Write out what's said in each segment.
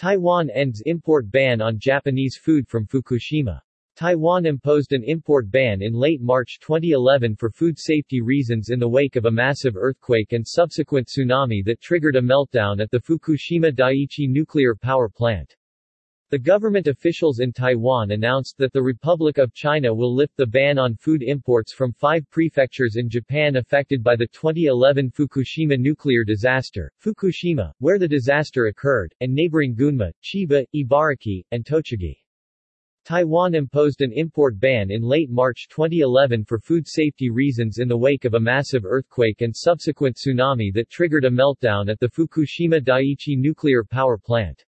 Taiwan ends import ban on Japanese food from Fukushima. Taiwan imposed an import ban in late March 2011 for food safety reasons in the wake of a massive earthquake and subsequent tsunami that triggered a meltdown at the Fukushima Daiichi nuclear power plant. The government officials in Taiwan announced that the Republic of China will lift the ban on food imports from five prefectures in Japan affected by the 2011 Fukushima nuclear disaster, Fukushima, where the disaster occurred, and neighboring Gunma, Chiba, Ibaraki, and Tochigi. Taiwan imposed an import ban in late March 2011 for food safety reasons in the wake of a massive earthquake and subsequent tsunami that triggered a meltdown at the Fukushima Daiichi nuclear power plant.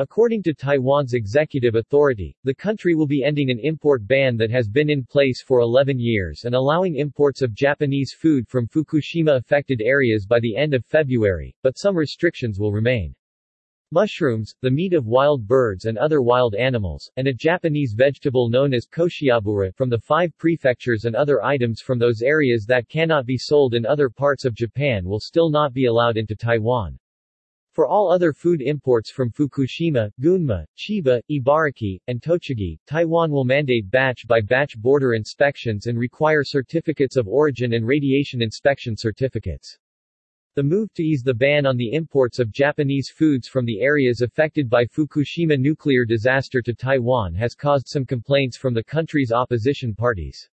According to Taiwan's executive authority, the country will be ending an import ban that has been in place for 11 years and allowing imports of Japanese food from Fukushima-affected areas by the end of February, but some restrictions will remain. Mushrooms, the meat of wild birds and other wild animals, and a Japanese vegetable known as koshiabura from the five prefectures and other items from those areas that cannot be sold in other parts of Japan will still not be allowed into Taiwan. For all other food imports from Fukushima, Gunma, Chiba, Ibaraki, and Tochigi, Taiwan will mandate batch-by-batch border inspections and require certificates of origin and radiation inspection certificates. The move to ease the ban on the imports of Japanese foods from the areas affected by Fukushima nuclear disaster to Taiwan has caused some complaints from the country's opposition parties.